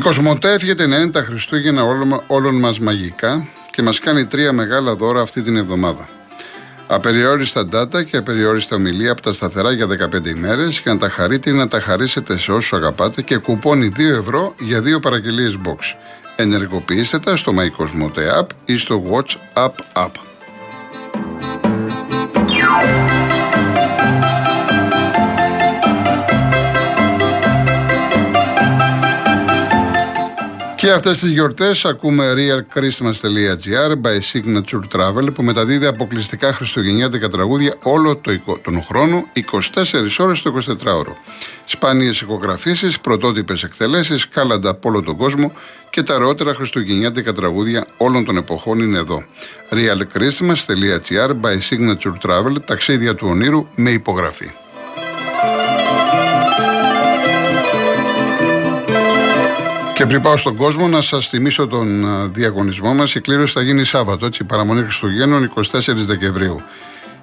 Η Κοσμοτέ εύχεται να είναι τα Χριστούγεννα όλων, όλων μας μαγικά και μας κάνει τρία μεγάλα δώρα αυτή την εβδομάδα. Απεριόριστα data και απεριόριστα ομιλία από τα σταθερά για 15 ημέρες για να τα χαρείτε ή να τα χαρίσετε σε όσου αγαπάτε και κουπόνι 2 ευρώ για δύο παραγγελίες box. Ενεργοποιήστε τα στο MyCosmote App ή στο Watch App App. Και αυτές τις γιορτές ακούμε realchristmas.gr by Signature Travel που μεταδίδει αποκλειστικά χριστουγεννιάτικα τραγούδια όλο το, τον χρόνο 24 ώρες το 24ωρο. Σπάνιες ηχογραφήσεις, πρωτότυπες εκτελέσεις, κάλαντα από όλο τον κόσμο και τα ρότερα χριστουγεννιάτικα τραγούδια όλων των εποχών είναι εδώ. realchristmas.gr by Signature Travel, ταξίδια του ονείρου με υπογραφή. Και πριν πάω στον κόσμο, να σας θυμίσω τον διαγωνισμό μας. Η κλήρωση θα γίνει Σάββατο, έτσι, παραμονή Χριστουγέννων 24 Δεκεμβρίου.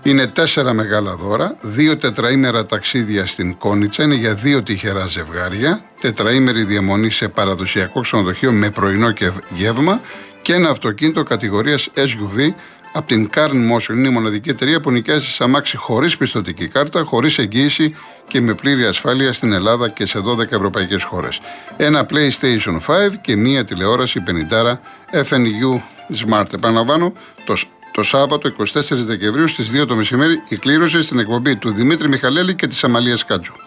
Είναι τέσσερα μεγάλα δώρα, δύο τετραήμερα ταξίδια στην Κόνιτσα, είναι για δύο τυχερά ζευγάρια, τετραήμερη διαμονή σε παραδοσιακό ξενοδοχείο με πρωινό και γεύμα και ένα αυτοκίνητο κατηγορίας SUV από την Carn Motion. Είναι η μοναδική εταιρεία που νοικιάζει σε αμάξι χωρίς πιστοτική κάρτα, χωρίς εγγύηση και με πλήρη ασφάλεια στην Ελλάδα και σε 12 ευρωπαϊκές χώρες. Ένα PlayStation 5 και μία τηλεόραση 50 FNU Smart. Επαναλαμβάνω, το, το Σάββατο 24 Δεκεμβρίου στις 2 το μεσημέρι η κλήρωση στην εκπομπή του Δημήτρη Μιχαλέλη και της Αμαλίας Κάτσου.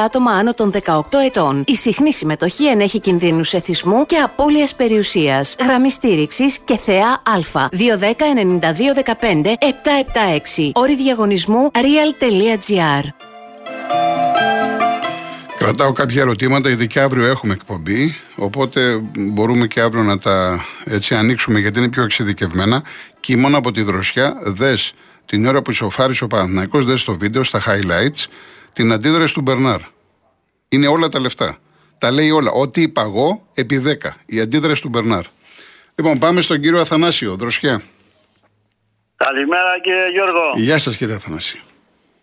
άτομα άνω των 18 ετών. Η συχνή συμμετοχή ενέχει κινδύνους εθισμού και απώλειας περιουσίας. Γραμμή στήριξης και θεά Α. 210-9215-776. Όρη διαγωνισμού real.gr. Κρατάω κάποια ερωτήματα γιατί και αύριο έχουμε εκπομπή. Οπότε μπορούμε και αύριο να τα έτσι ανοίξουμε γιατί είναι πιο εξειδικευμένα. Και μόνο από τη δροσιά, δες την ώρα που ισοφάρισε ο Παναθηναϊκός, δες στο βίντεο, στα highlights, την αντίδραση του Μπερνάρ. Είναι όλα τα λεφτά. Τα λέει όλα. Ό,τι είπα εγώ, επί 10. Η αντίδραση του Μπερνάρ. Λοιπόν, πάμε στον κύριο Αθανάσιο, δροσιά. Καλημέρα κύριε Γιώργο. Γεια σας κύριε Αθανάσιο.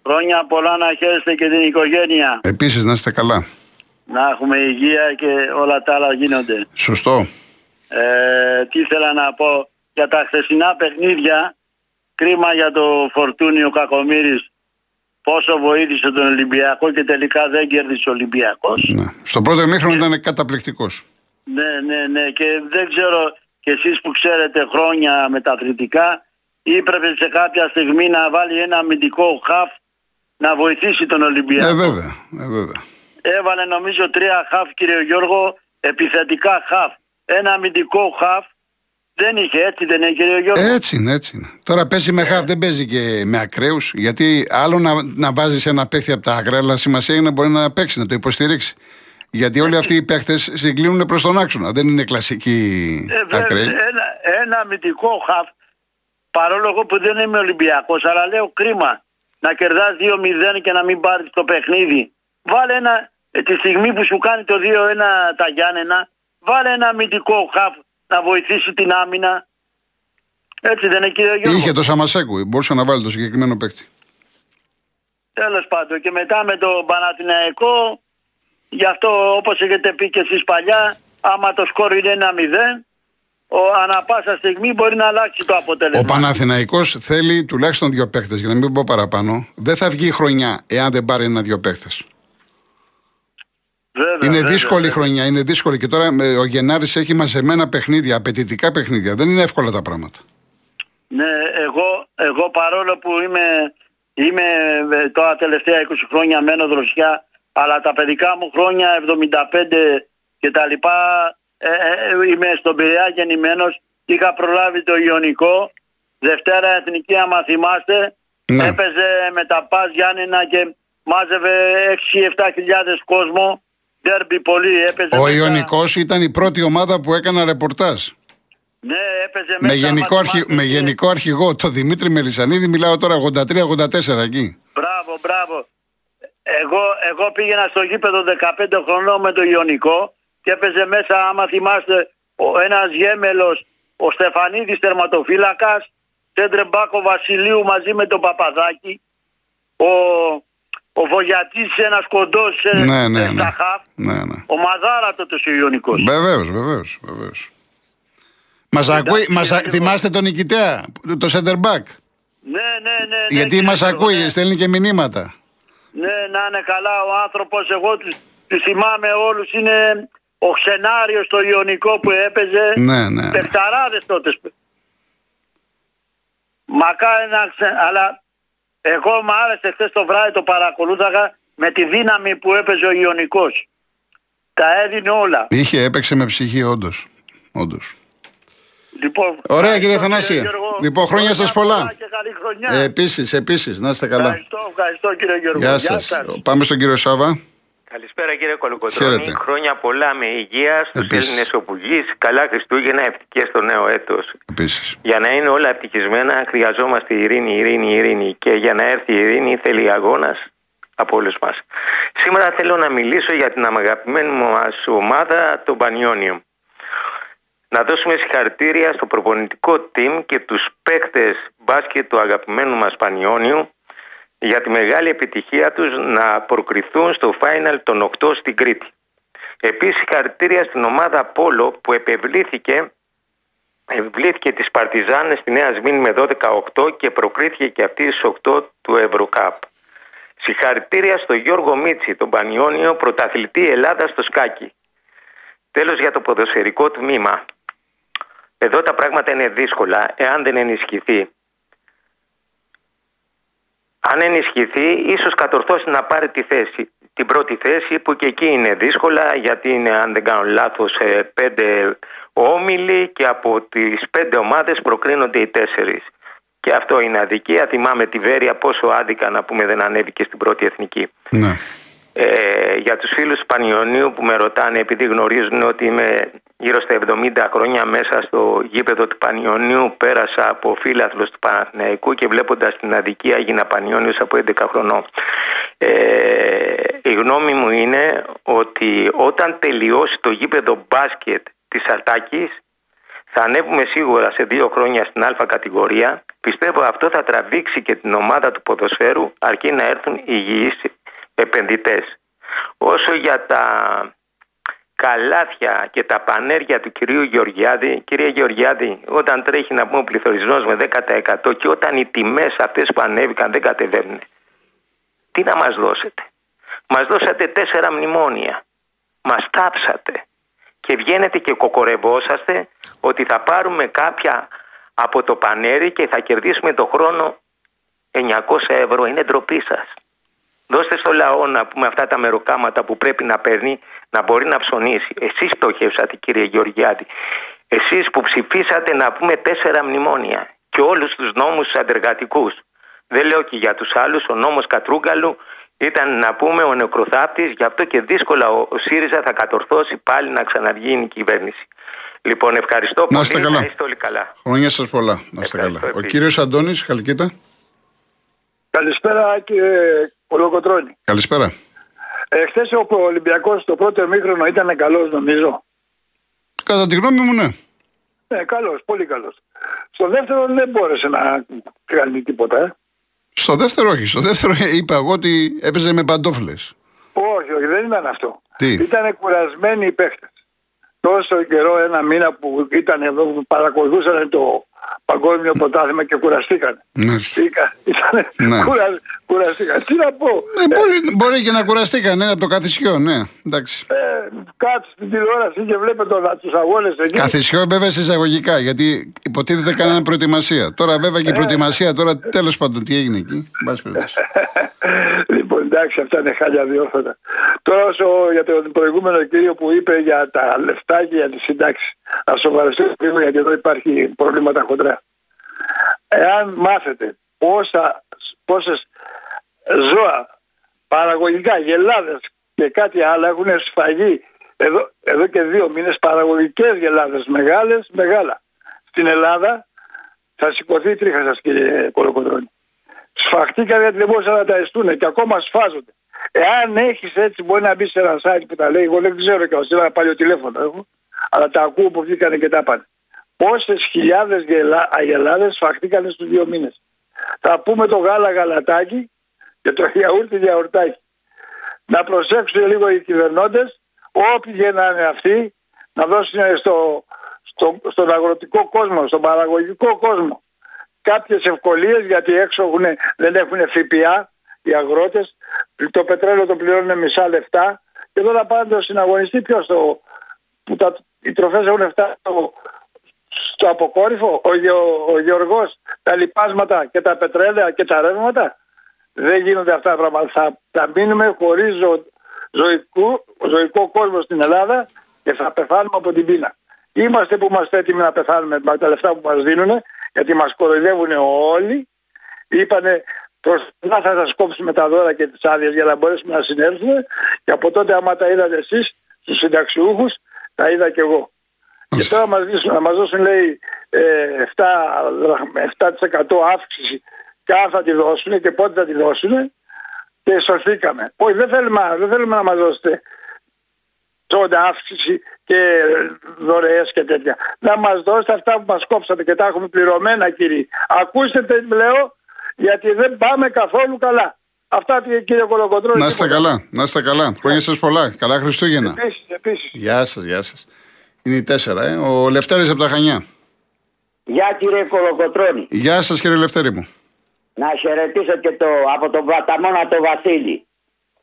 Χρόνια πολλά να χαίρεστε και την οικογένεια. Επίσης να είστε καλά. Να έχουμε υγεία και όλα τα άλλα γίνονται. Σωστό. Ε, τι ήθελα να πω για τα χθεσινά παιχνίδια. Κρίμα για το Φορτούνιο Κακομύρης πόσο βοήθησε τον Ολυμπιακό και τελικά δεν κέρδισε ο Ολυμπιακός. Ναι. Στο πρώτο ημίχρονο ήταν καταπληκτικός. Ναι, ναι, ναι. Και δεν ξέρω κι εσείς που ξέρετε χρόνια μεταθλητικά, έπρεπε σε κάποια στιγμή να βάλει ένα αμυντικό χαφ να βοηθήσει τον Ολυμπιακό; Ε, βέβαια. Ε, βέβαια. Έβαλε νομίζω τρία χαφ, κύριε Γιώργο, επιθετικά χαφ. Ένα αμυντικό χαφ δεν είχε, έτσι δεν είναι κύριε Γιώργος. Έτσι είναι, έτσι είναι. Τώρα παίζει με χαφ, δεν παίζει και με ακραίους. Γιατί άλλο να, να βάζεις ένα παίχτη από τα άκρα, αλλά σημασία είναι να μπορεί να παίξει, να το υποστηρίξει. Γιατί όλοι αυτοί οι παίχτες συγκλίνουν προς τον άξονα. Δεν είναι κλασική ε, ακραίοι. Ένα, ένα αμυντικό χαφ, παρόλο που δεν είμαι Ολυμπιακός, αλλά λέω κρίμα να κερδάς 2-0 και να μην πάρεις το παιχνίδι. Βάλε ένα, ε, τη στιγμή που σου κάνει το 2-1 τα Γιάννενα, βάλε ένα αμυντικό χαφ να βοηθήσει την άμυνα. Έτσι δεν είναι κύριε Γιώργο. Είχε το Σαμασέκου, μπορούσε να βάλει το συγκεκριμένο παίκτη. Τέλος πάντων και μετά με το Παναθηναϊκό, γι' αυτό όπως έχετε πει και εσείς παλιά, άμα το σκορ είναι ένα 0, ο, ανά πάσα στιγμή μπορεί να αλλάξει το αποτέλεσμα. Ο Παναθηναϊκός θέλει τουλάχιστον δύο παίκτες, για να μην πω παραπάνω. Δεν θα βγει η χρονιά εάν δεν πάρει ένα-δύο παίκτες. Βέβαια, είναι βέβαια, δύσκολη βέβαια. χρονιά, είναι δύσκολη. Και τώρα ε, ο Γενάρης έχει μαζεμένα παιχνίδια, απαιτητικά παιχνίδια. Δεν είναι εύκολα τα πράγματα. Ναι, εγώ, εγώ παρόλο που είμαι, είμαι ε, τώρα τελευταία 20 χρόνια μένω δροσιά, αλλά τα παιδικά μου χρόνια 75 και τα λοιπά, ε, ε, είμαι στον Πειραιά γεννημένος, είχα προλάβει το Ιωνικό, Δευτέρα Εθνική άμα θυμάστε, Ναι. έπαιζε με τα Πας Γιάννενα και μάζευε 6-7 χιλιάδες κόσμο, ντέρμπι πολύ. Έπαιζε Ο μέσα- Ιωνικός ήταν η πρώτη ομάδα που έκανα ρεπορτάζ. Ναι, έπαιζε Με μέσα. γενικό, άμα αρχι... θυμάστε με και- γενικό αρχηγό το Δημήτρη Μελισανίδη, μιλάω τώρα 83-84 εκεί. Μπράβο, μπράβο. Εγώ, εγώ πήγαινα στο γήπεδο 15 χρονών με το Ιωνικό και έπαιζε μέσα, άμα θυμάστε, ο, ένας γέμελος, ο Στεφανίδης τερματοφύλακας, Σέντρε Μπάκο Βασιλείου μαζί με τον Παπαδάκη, ο, ο Βογιατής ένας κοντός σε, Ναι, ναι, στα ναι. χαφ, Ναι, ναι. ο Μαδάρα τότε ο Ιωνικός. Βεβαίως, βεβαίως. Βεβαίως. Μας ακούει, μας, α- λίγο. θυμάστε τον Νικητέα, το center back. Ναι, ναι, ναι. ναι, Γιατί κύριε μας Γιώργο, ακούει, ναι. στέλνει και μηνύματα. Ναι, να είναι καλά ο άνθρωπος. Εγώ τους, τους θυμάμαι όλους. Είναι ο Ξενάριος στο Ιωνικό που έπαιζε. Ναι, ναι. ναι. Πεχταράδες τότε. Μακάρι να ξε... Αλλά εγώ μ' άρεσε χθες το βράδυ το παρακολούθαγα με τη δύναμη που έπαιζε ο Ιωνικός. Τα έδινε όλα. Είχε, έπαιξε με ψυχή, όντως. Όντως. Λοιπόν, Ωραία, ευχαριστώ, κύριε Θανάση. Γιώργο. Λοιπόν, χρόνια σας πολλά. Και καλή χρονιά. Ε, επίσης, επίσης, να είστε καλά. Ευχαριστώ, ευχαριστώ κύριε Γιώργο. Γεια σας. Πάμε στον κύριο Σάβα. Καλησπέρα κύριε Κολοκοτρώνη. Χαίρετε. Χρόνια πολλά με υγεία στους Επίσης. Έλληνες οπουδείς. Καλά Χριστούγεννα, ευτυχές στο νέο έτος. Επίσης. Για να είναι όλα ευτυχισμένα χρειαζόμαστε ειρήνη, ειρήνη, ειρήνη. Και για να έρθει η ειρήνη θέλει αγώνας από όλους μας. Σήμερα θέλω να μιλήσω για την αγαπημένη μας ομάδα, τον Πανιόνιο. Να δώσουμε συγχαρητήρια στο προπονητικό team και τους παίκτες μπάσκετ του αγαπημένου μας Πανιόνιου για τη μεγάλη επιτυχία τους να προκριθούν στο final των 8 στην Κρήτη. Επίσης συγχαρητήρια στην ομάδα Πόλο που επευλήθηκε, επευλήθηκε τις Παρτιζάνες στη Νέα Σμήνη με 12-8 και προκρίθηκε και αυτή στις 8 του Ευρωκάπ. Συγχαρητήρια στο Γιώργο Μίτσι, τον Πανιόνιο, πρωταθλητή Ελλάδας στο σκάκι. Τέλος για το ποδοσφαιρικό τμήμα. Εδώ τα πράγματα είναι δύσκολα εάν δεν ενισχυθεί. Αν ενισχυθεί, ίσως κατορθώσει να πάρει τη θέση, την πρώτη θέση που και εκεί είναι δύσκολα γιατί είναι αν δεν κάνω λάθος ε, πέντε όμιλοι και από τις πέντε ομάδες προκρίνονται οι τέσσερις. Και αυτό είναι αδικία. Θυμάμαι τη Βέρεια πόσο άδικα να πούμε δεν ανέβηκε στην πρώτη εθνική. Ναι. Ε, για τους φίλους του Πανιωνίου που με ρωτάνε επειδή γνωρίζουν ότι είμαι γύρω στα 70 χρόνια μέσα στο γήπεδο του Πανιωνίου πέρασα από φίλαθλος του Παναθηναϊκού και βλέποντας την αδικία έγινα Πανιώνιος από 11 χρονών. Ε, η γνώμη μου είναι ότι όταν τελειώσει το γήπεδο μπάσκετ της Αρτάκης θα ανέβουμε σίγουρα σε δύο χρόνια στην Α κατηγορία. Πιστεύω αυτό θα τραβήξει και την ομάδα του ποδοσφαίρου αρκεί να έρθουν υγιείς επενδυτές. Όσο για τα καλάθια και τα πανέρια του κυρίου Γεωργιάδη, κύριε Γεωργιάδη, όταν τρέχει να πούμε ο πληθωρισμός με 10% και όταν οι τιμές αυτές που ανέβηκαν δεν κατεβαίνουν, τι να μας δώσετε; Μας δώσατε τέσσερα μνημόνια. Μας τάψατε. Και βγαίνετε και κοκορευόσαστε ότι θα πάρουμε κάποια από το πανέρι και θα κερδίσουμε το χρόνο 900 ευρώ. Είναι ντροπή σας. Δώστε στο λαό να πούμε αυτά τα μεροκάματα που πρέπει να παίρνει να μπορεί να ψωνίσει. Εσείς πτωχεύσατε κύριε Γεωργιάδη. Εσείς που ψηφίσατε να πούμε τέσσερα μνημόνια και όλους τους νόμους αντεργατικούς. Δεν λέω και για τους άλλους, ο νόμος Κατρούγκαλου ήταν να πούμε ο νεκροθάπτης, γι' αυτό και δύσκολα ο, ο ΣΥΡΙΖΑ θα κατορθώσει πάλι να ξαναβγεί η κυβέρνηση. Λοιπόν, ευχαριστώ Να πολύ. είστε καλά. Να είστε όλοι καλά. Χρόνια σας πολλά. Να είστε Ευχαριστώ καλά. Ο επίσης. κύριος Αντώνης, Χαλκίτα. Καλησπέρα κύριε Κολοκοτρώνη. Καλησπέρα. Ε, Χθες ο Ολυμπιακός το πρώτο εμίχρονο ήταν καλός, νομίζω. Κατά τη γνώμη μου, ναι. Ναι, καλός, πολύ καλός. Στο δεύτερο δεν μπόρεσε να κάνει τίποτα. Ε. Στο δεύτερο, όχι. Στο δεύτερο είπα εγώ ότι έπαιζε με παντόφλες. Όχι, όχι, δεν ήταν αυτό. Τι; Ήταν κουρασμένοι οι παίχτε. Τόσο καιρό, ένα μήνα που ήταν εδώ, που παρακολουθούσαν το παγκόσμιο πρωτάθλημα και κουραστήκαν. Μάλιστα. Ήταν Ναι. κουρα, κουραστήκαν. Τι να πω. Ε, μπορεί, μπορεί και να κουραστήκαν ναι, από το καθισιό, ναι. Εντάξει. Ε, κάτω στην τηλεόραση και βλέπετε τους αγώνες εκεί. Καθισιό βέβαια σε εισαγωγικά, γιατί υποτίθεται κάνανε προετοιμασία. Τώρα βέβαια και η προετοιμασία, τώρα τέλος πάντων τι έγινε εκεί. εν πάση περιπτώσει. λοιπόν, εντάξει, αυτά είναι χάλια διόρθωτα. Τώρα όσο για τον προηγούμενο κύριο που είπε για τα λεφτά και για τη συντάξη. Να σοβαρευτώ λίγο γιατί εδώ υπάρχει προβλήματα χοντρά. Εάν μάθετε πόσα, πόσες ζώα παραγωγικά, γελάδες, και κάτι άλλο έχουν σφαγεί εδώ, εδώ και δύο μήνες παραγωγικές γελάδες μεγάλες, μεγάλα. Στην Ελλάδα θα σηκωθεί η τρίχα σας κύριε Κολοκοντρώνη. Σφαχτήκαν γιατί δεν μπορούσαν να τα αισθούν και ακόμα σφάζονται. Εάν έχεις έτσι μπορεί να μπεις σε ένα site που τα λέει, εγώ δεν ξέρω και ως ένα παλιό τηλέφωνο έχω, αλλά τα ακούω που βγήκαν και τα πάνε. Πόσες χιλιάδες γελά, αγελάδες σφαχτήκαν στους δύο μήνες. Θα πούμε το γάλα γαλατάκι και το γιαούρτι γιαουρτάκι. Να προσέξουν λίγο οι κυβερνώντες όποιοι είναι αυτοί να δώσουν στο, στο, στον αγροτικό κόσμο, στον παραγωγικό κόσμο κάποιες ευκολίες γιατί έξω έχουν, δεν έχουν ΦΠΑ οι αγρότες, το πετρέλαιο το πληρώνουν μισά λεφτά και εδώ θα πάνε το συναγωνιστή ποιος το, που τα, οι τροφές έχουν φτάσει στο, στο αποκόρυφο, ο, ο, ο Γεωργός, τα λοιπάσματα και τα πετρέλαια και τα ρεύματα. Δεν γίνονται αυτά τα πράγματα. Θα, θα μείνουμε χωρίς ζω, ζωικό, ζωικό κόσμο στην Ελλάδα και θα πεθάνουμε από την πείνα. Είμαστε που είμαστε έτοιμοι να πεθάνουμε με τα λεφτά που μας δίνουν γιατί μας κοροϊδεύουν όλοι. Είπανε να θα σας κόψουμε τα δώρα και τις άδειες για να μπορέσουμε να συνέλθουμε και από τότε άμα τα είδατε εσείς στους συνταξιούχους τα είδα και εγώ. Και τώρα μας δώσουν, να μας δώσουν λέει 7%, ε, 7 αύξηση και αν θα τη δώσουν και πότε θα τη δώσουν και σωθήκαμε. Όχι, δεν θέλουμε, δεν θέλουμε να μας δώσετε τότε αύξηση και δωρεές και τέτοια. Να μας δώσετε αυτά που μας κόψατε και τα έχουμε πληρωμένα, κύριε. Ακούστε τι λέω, γιατί δεν πάμε καθόλου καλά. Αυτά κύριε Κολοκοντρό. Να είστε καλά, να είστε καλά. Χρόνια σα πολλά. Καλά Χριστούγεννα. Επίσης, επίσης. Γεια σας, γεια σας. Είναι η τέσσερα, ε. Ο Λευτέρης από τα Χανιά. Γεια κύριε Κολοκοτρώνη. Γεια σας κύριε Λευτέρη μου. Να χαιρετήσω και το, από τον Παταμόνα το Βασίλη.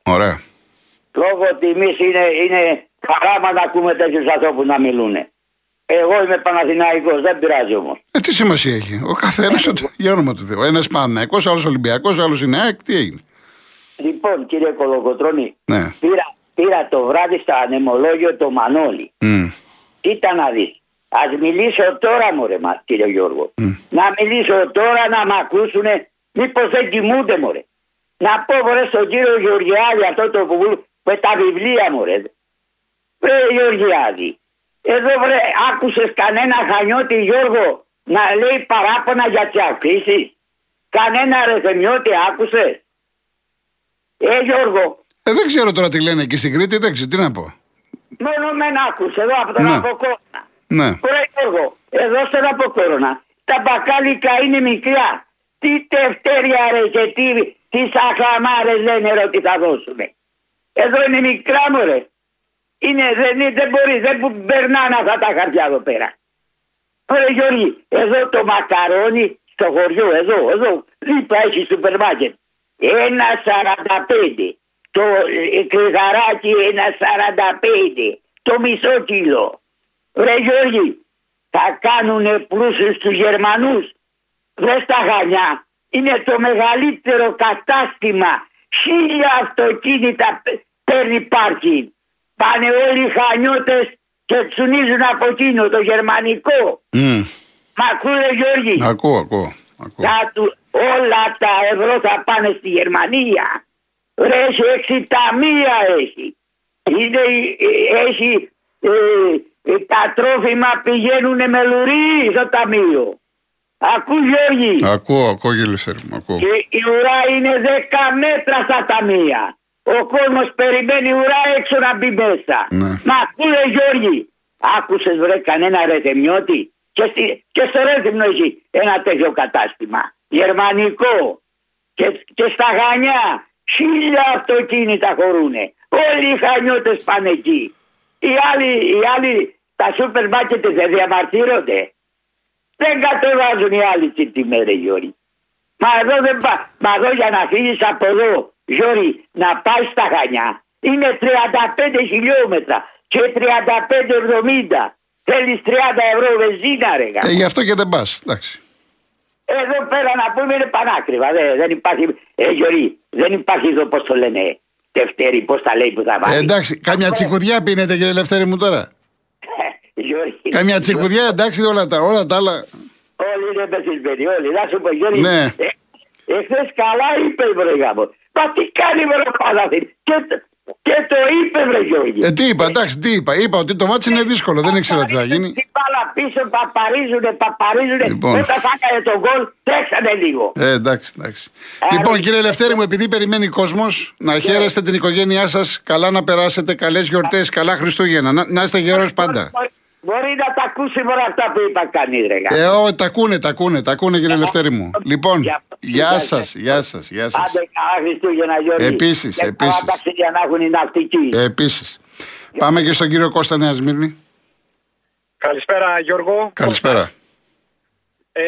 Ωραία. Λόγω τιμή είναι, είναι χαράμα να ακούμε τέτοιους ανθρώπους να μιλούν. Εγώ είμαι Παναθηναϊκός, δεν πειράζει όμως. Ε, τι σημασία έχει. Ο καθένας, για όνομα του Θεού. Ένας Παναθηναϊκός, άλλος Ολυμπιακός, άλλος είναι ΑΕΚ, τι έγινε; Λοιπόν, κύριε Κολοκοτρώνη, Ναι. πήρα, πήρα το βράδυ στο ανεμολόγιο το Μανώλη. Μμ. Κοίτα να δεις. Ας μιλήσω τώρα μωρέ μα, κύριε Γιώργο. Να μιλήσω τώρα να μ' ακούσουνε μήπως δεν κοιμούνται μωρέ. Να πω μωρέ στον κύριο Γεωργιάδη αυτό το που με τα βιβλία μωρέ. Βρε Γεωργιάδη. Εδώ βρε άκουσες κανένα χανιώτη Γιώργο να λέει παράπονα για τις αυξήσεις. Κανένα ρεθεμιώτη άκουσες; Ε Γιώργο, Ε, δεν ξέρω τώρα τι λένε εκεί στην Κρήτη, δεν ξέρω τι να πω. μόνο μεν άκουσε εδώ από τον Ναι. Αποκόνα. Ναι. Ωραία Γιώργο, εδώ στον Αποκόρονα τα μπακάλικα είναι μικρά. Τι τευτέρια ρε και τι, τι σαχαμάρες λένε ρε ότι θα δώσουμε. Εδώ είναι μικρά μωρέ. Είναι, δεν, είναι- δεν μπορεί, δεν που- περνάνε αυτά τα χαρτιά εδώ πέρα. Ωραία Γιώργη, εδώ το μακαρόνι στο χωριό, εδώ, εδώ, δίπλα έχει σούπερ μάρκετ. Ένα 45. Το ε, κρυγαράκι ένα 45. Το μισό κιλό. Ρε Γιώργη, θα κάνουνε πλούσιους τους Γερμανούς. Ρε στα Χανιά, είναι το μεγαλύτερο κατάστημα. Χίλια αυτοκίνητα π- παίρνει πάρκινγκ. Πάνε όλοι οι χανιώτες και τσουνίζουν από εκείνο το γερμανικό. Μμ. Μα ακούε Γιώργης, Ακούω, ακούω. ακούω. θα του, όλα τα ευρώ θα πάνε στη Γερμανία. Ρε έχει έξι ταμεία έχει. Είναι, ε, έχει ε, ε, τα τρόφιμα πηγαίνουν με λουρί στο ταμείο. Ακούς Γιώργη; Ακούω, ακούω κύριε Λευτέρη μου, ακούω. Και η ουρά είναι 10 μέτρα στα ταμεία. Ο κόσμος περιμένει ουρά έξω να μπει μέσα. Ναι. Μα ακούε Γιώργη. Άκουσες βρε κανένα ρεθεμιώτη. Και, στη, και στο Ρέθυμνο έχει ένα τέτοιο κατάστημα. Γερμανικό. Και, και στα Χανιά χίλια αυτοκίνητα χωρούνε. Όλοι οι Χανιώτες πάνε εκεί. Οι άλλοι, οι άλλοι τα σούπερ μάρκετ δεν διαμαρτύρονται. Δεν κατεβάζουν οι άλλοι την τιμή ρε Γιώργη. Μα εδώ δεν πά. Μα εδώ για να φύγεις από εδώ, Γιώργη, να πάει στα Χανιά είναι 35 χιλιόμετρα και 35-70. Θέλεις 30 ευρώ βενζίνα, ρε. Ε, γάμο. γι' αυτό και δεν πας. Εντάξει. Εδώ πέρα να πούμε είναι πανάκριβα. Δεν, δεν υπάρχει. Ε, Γιώργη, δεν υπάρχει εδώ πώς το λένε. Τευτέρη, πώς τα λέει που θα βάλεις. Ε, εντάξει, κάμια τσικουδιά πίνετε κύριε Λευτέρη μου τώρα. Γιώργη, Κάμια τσικουδιά, εντάξει, όλα τα, όλα τα άλλα. Όλοι είναι μεθυσμένοι, όλοι. Να σου πω, Γιώργη. Ναι. Ε, εχθές καλά είπε η βρε γάμο. Μα τι κάνει βρε Παναθηνή. Και, Και το είπε, βρε Γιώργη. Ε, τι είπα, εντάξει, τι είπα. Είπα ότι το μάτι είναι δύσκολο, δεν ήξερα τι θα γίνει. Την μπάλα πίσω, παπαρίζουνε, παπαρίζουνε. Λοιπόν. Όταν θα έκανε τον γκολ, τρέξανε λίγο. Ε, εντάξει, εντάξει. Άρα, λοιπόν, κύριε ε, Λευτέρη μου, επειδή περιμένει κόσμο, να χαίρεστε την οικογένειά σα, καλά να περάσετε, καλέ γιορτέ, καλά Χριστούγεννα. Να, να είστε γερό πάντα. Μπορεί- Μπορεί να τα ακούσει μόνο αυτά που είπα κανείς, ρε. γάμο. Ε, ό, τα ακούνε, τα ακούνε, τα ακούνε, κύριε Λευτέρη μου. Λοιπόν, Για- γεια σας, γεια σας, γεια σας. Άντε καλά Χριστούγεννα, Γιώργη. Επίσης, Και επίσης. Καλά ταξίδια να έχουν οι ναυτικοί. Επίσης. Πάμε και στον κύριο Κώστα Νέας Σμύρνη. Καλησπέρα Γιώργο. Καλησπέρα. Ε,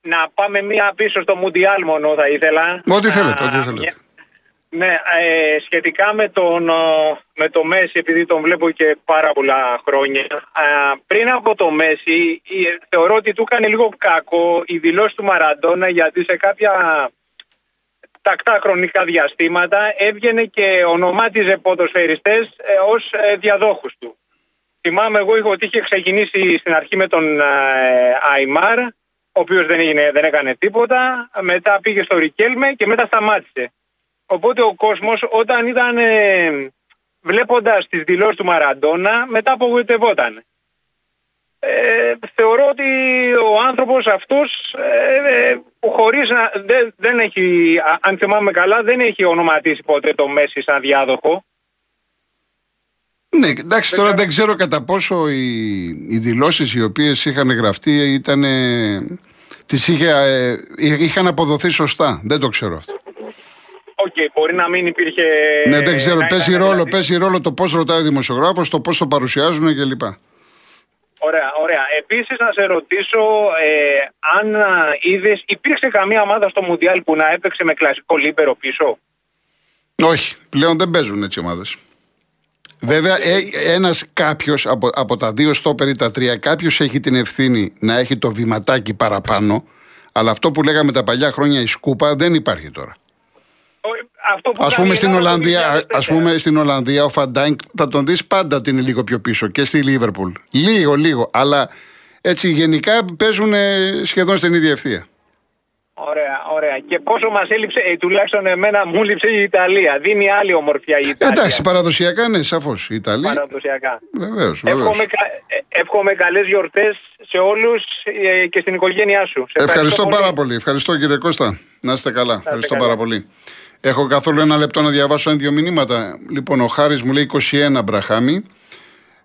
να πάμε μία πίσω στο Μουντιάλ μόνο θα ήθελα. Ό,τι θέλετε, Α, ό,τι θέλετε. Ναι, ε, σχετικά με τον, ε, με το Μέση, επειδή τον βλέπω και πάρα πολλά χρόνια, α, πριν από το Μέση ε, θεωρώ ότι του έκανε λίγο κακό η δηλώση του Μαραντόνα γιατί σε κάποια τακτά χρονικά διαστήματα έβγαινε και ονομάτιζε ποδοσφαιριστές ε, ως ε, διαδόχους του. Θυμάμαι εγώ είχα- ότι είχε ξεκινήσει στην αρχή με τον ε, Αϊμάρ, ο οποίος δεν, έγινε, δεν έκανε τίποτα, μετά πήγε στο Ρικέλμε και μετά σταμάτησε. Οπότε ο κόσμος όταν ήταν ε, βλέποντας τις δηλώσεις του Μαραντόνα μετά απογοητευόταν. Ε, θεωρώ ότι ο άνθρωπος αυτός ε, ε, που χωρίς να, δεν, δεν έχει, α- αν θυμάμαι καλά, δεν έχει ονοματίσει ποτέ το Μέσι σαν διάδοχο. Ναι, εντάξει, τώρα δεν ξέρω κατά πόσο οι, οι δηλώσεις οι οποίες είχαν γραφτεί ήταν. τις είχε, ε, είχαν αποδοθεί σωστά. Δεν το ξέρω αυτό. Οκ, μπορεί να μην υπήρχε... ναι, δεν ξέρω. να Παίζει ήταν ρόλο, δηλαδή- παίζει ρόλο το πώς ρωτάει ο δημοσιογράφος, το πώς το παρουσιάζουν κλπ. Ωραία, ωραία. Επίσης να σε ρωτήσω ε, αν είδες, υπήρξε καμία ομάδα στο Μουντιάλ που να έπαιξε με κλασικό λίπερο πίσω; Όχι, πλέον δεν παίζουν έτσι ομάδες. Βέβαια, ε, ένας κάποιος από, από τα δύο στόπερ ή τα τρία, κάποιος έχει την ευθύνη να έχει το βηματάκι παραπάνω. Αλλά αυτό που λέγαμε τα παλιά χρόνια η σκούπα δεν υπάρχει τώρα. Ο- Αυτό που Α κάνει πούμε, η στην Ελλάδα το Ολλανδία, 2004. ας πούμε στην Ολλανδία ο Φαντάινκ θα τον δεις πάντα ότι είναι λίγο πιο πίσω και στη Λίβερπουλ. Λίγο, λίγο. Αλλά έτσι γενικά παίζουν ε, σχεδόν στην ίδια ευθεία. Ωραία, ωραία. Και πόσο μας έλειψε, ε, τουλάχιστον εμένα μου έλειψε η Ιταλία. Δίνει άλλη ομορφιά η Ιταλία. Εντάξει, παραδοσιακά ναι, σαφώς. Η Ιταλία. Παραδοσιακά. Βεβαίως, βεβαίως. Εύχομαι, κα- ε, εύχομαι καλές γιορτές σε όλους ε, και στην οικογένειά σου. Σε Ευχαριστώ πάρα πολύ. Ευχαριστώ κύριε Κώστα. Να είστε καλά. Ευχαριστώ καλά. πάρα πολύ. Έχω καθόλου ένα λεπτό να διαβάσω ένα-δύο μηνύματα. Λοιπόν, ο Χάρης μου λέει 21 Μπραχάμι.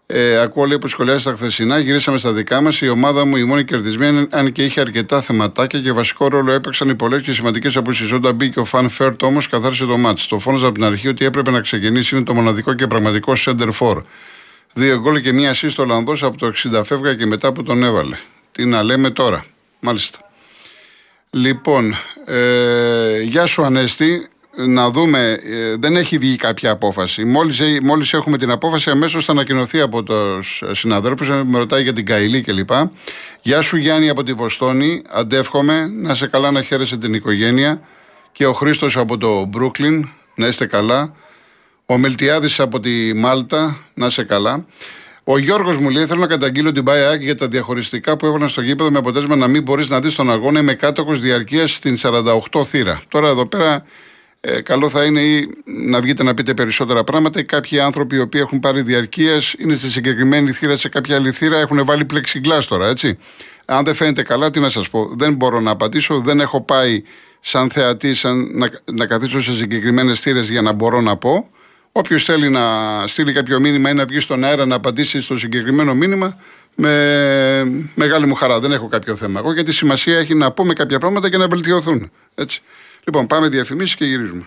Ε, ακούω λέει που σχολιάζει τα χθεσινά. Γυρίσαμε στα δικά μας. Η ομάδα μου η μόνη κερδισμένη, αν και είχε αρκετά θεματάκια και βασικό ρόλο έπαιξαν οι πολλές και σημαντικές απουσίε. Όταν μπήκε ο Φαν Φέρτ όμως, καθάρισε το μάτς. Το φώναζα από την αρχή ότι έπρεπε να ξεκινήσει. Είναι το μοναδικό και πραγματικό center for. Δύο γκολ και μία assist στο Ολλανδός από το 60 φεύγα και μετά που τον έβαλε. Τι να λέμε τώρα. Μάλιστα. Λοιπόν, ε, γεια σου Ανέστη. Να δούμε, ε, δεν έχει βγει κάποια απόφαση. Μόλις, ε- μόλις έχουμε την απόφαση, αμέσως θα ανακοινωθεί από τους συναδέλφους, ε, με ρωτάει για την Καηλή κλπ. Γεια σου Γιάννη από την Βοστόνη, αντεύχομαι, να σε καλά να χαίρεσαι την οικογένεια. Και ο Χρήστος από το Μπρούκλιν, να είστε καλά. Ο Μιλτιάδης από τη Μάλτα, να είσαι καλά. Ο Γιώργος μου λέει: Θέλω να καταγγείλω την Bayern για τα διαχωριστικά που έβαλαν στο γήπεδο με αποτέλεσμα να μην μπορείς να δεις τον αγώνα. Είμαι κάτοχος διαρκείας στην 48 θύρα. Τώρα εδώ πέρα, ε, καλό θα είναι ή να βγείτε να πείτε περισσότερα πράγματα. Ή κάποιοι άνθρωποι οι οποίοι έχουν πάρει διαρκεία είναι στη συγκεκριμένη θύρα, σε κάποια άλλη θύρα έχουν βάλει πλεξιγκλά τώρα, έτσι. Αν δεν φαίνεται καλά, τι να σας πω. Δεν μπορώ να απαντήσω. Δεν έχω πάει σαν θεατή σαν να, να καθίσω σε συγκεκριμένες θύρες για να μπορώ να πω. Όποιος θέλει να στείλει κάποιο μήνυμα ή να βγει στον αέρα να απαντήσει στο συγκεκριμένο μήνυμα, με μεγάλη μου χαρά. Δεν έχω κάποιο θέμα. Εγώ γιατί σημασία έχει να πούμε κάποια πράγματα και να βελτιωθούν. Έτσι. Λοιπόν, πάμε διαφημίσεις και γυρίζουμε.